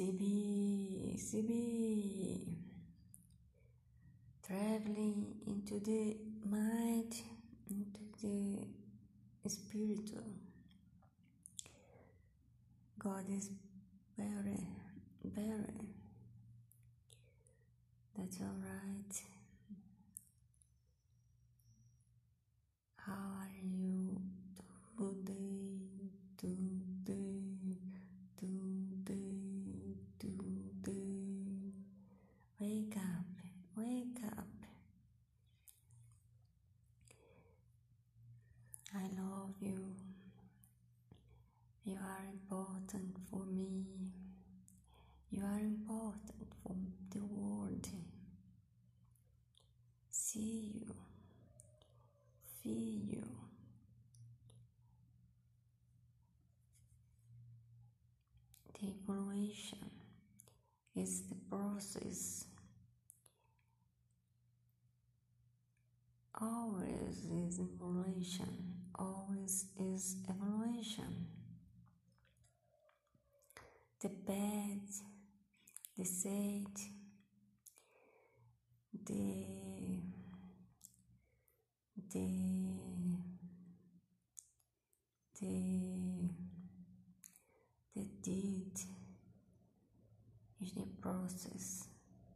CB, CB, traveling into the mind, into the spiritual. God is very, very. That's all right. Wake up. I love you. You are important for me. You are important for the world. See you, feel you. The evaluation is the process. Always is evolution, Always is evolution. The bad, the sad, the the the the deed is the process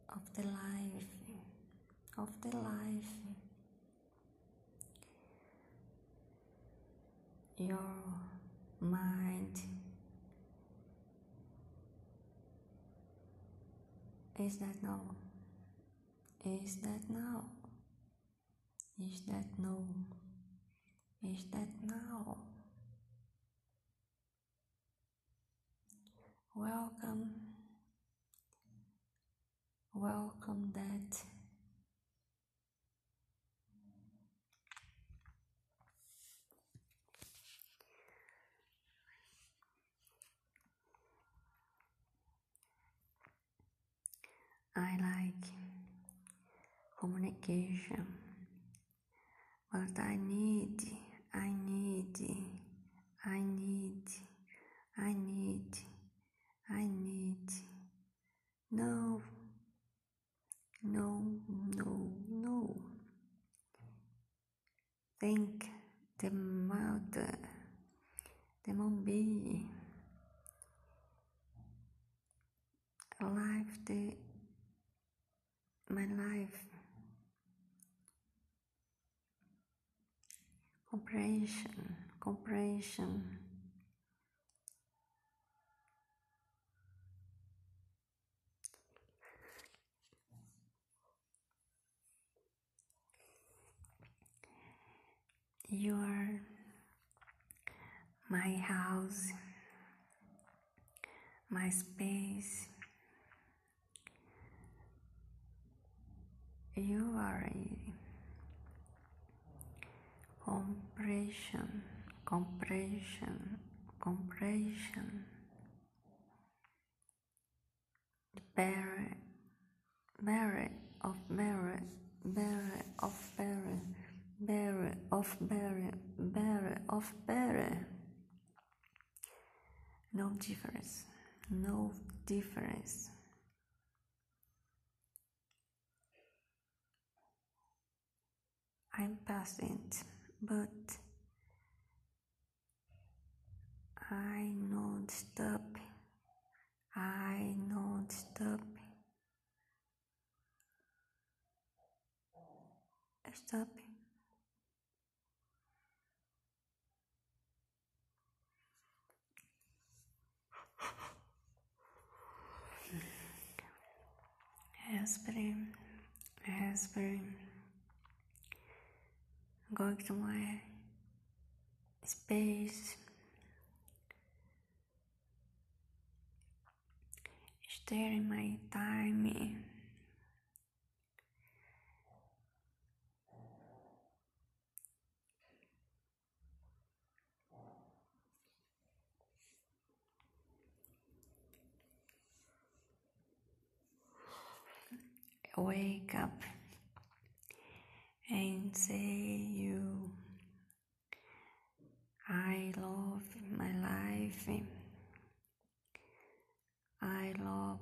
of the life of the life your mind is that now is that now is that no? Is that now? Welcome. Welcome that I like communication, but I need, I need, I need, I need, I need. No, no, no, no. Think the mother, the mommy, life, the my life. Comprehension, comprehension. You are my house, my space. You are a compression, compression, compression. Bearer, bearer of bearer, bearer of bearer, bearer of bearer, bearer of bearer. No difference, no difference. I'm patient, but I not stop. I not stop. Stop. Respire, respire. Going to my space. Staring my time. Wake up and say you I love my life I love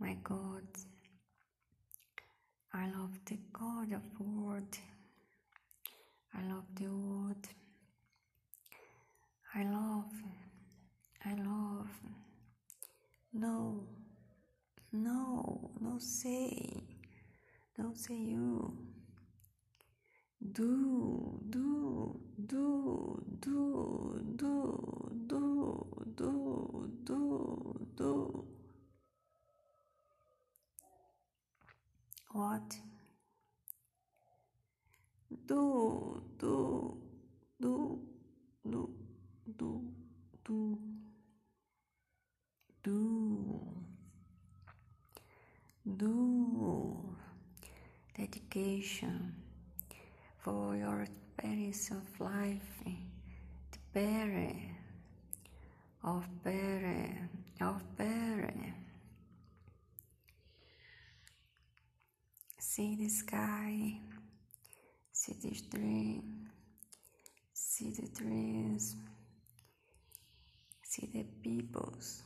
my God. I love the God of world. I love the world. I love, I love. No, no, no say, ao Senhor. Du, du, du, du, du, du, du, du, du. Ótimo. Du, du, better, of better, of better. See the sky, see the tree, see the trees, see the peoples,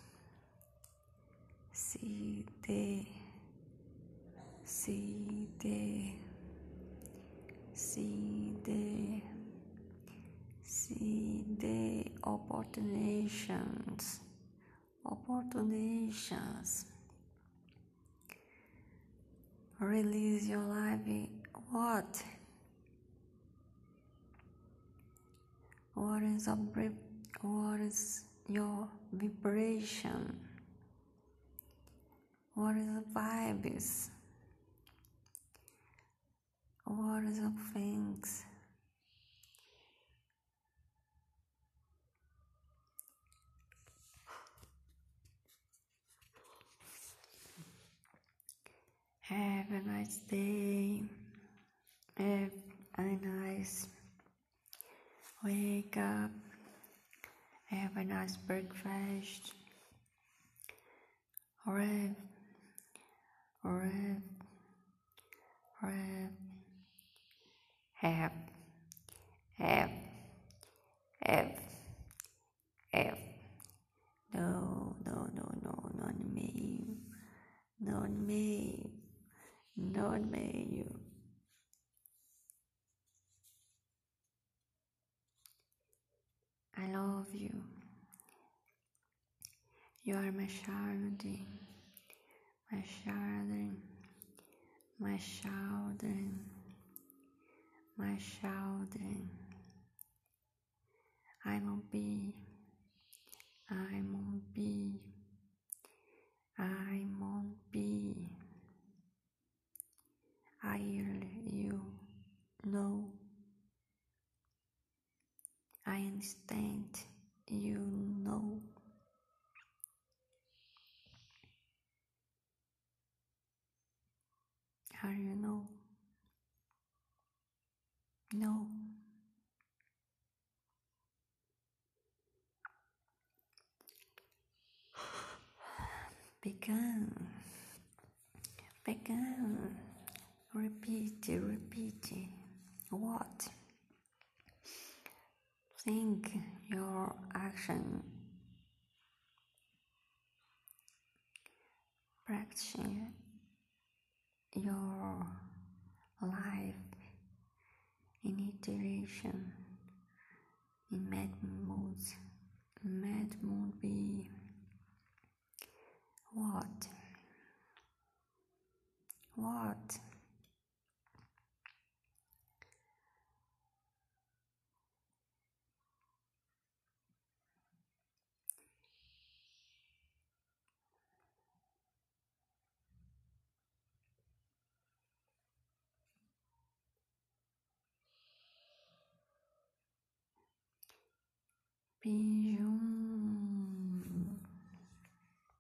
see the, see the, see the, see the opportunities, opportunities. Release your life. What? What is a what is your vibration? What is the vibes? What is the things? Have a nice day. Have a nice wake up. Have a nice breakfast. Rev, rev, rev. Have, have, have. No, no, no, no, not me. Not me. Not me, you. I love you. You are my child, my children, my children, my children. I won't be, I won't be, Carrier, no. No. Begin. Begin. Repeat, repeat. What? Think your action Mad mood be what? What? 贫穷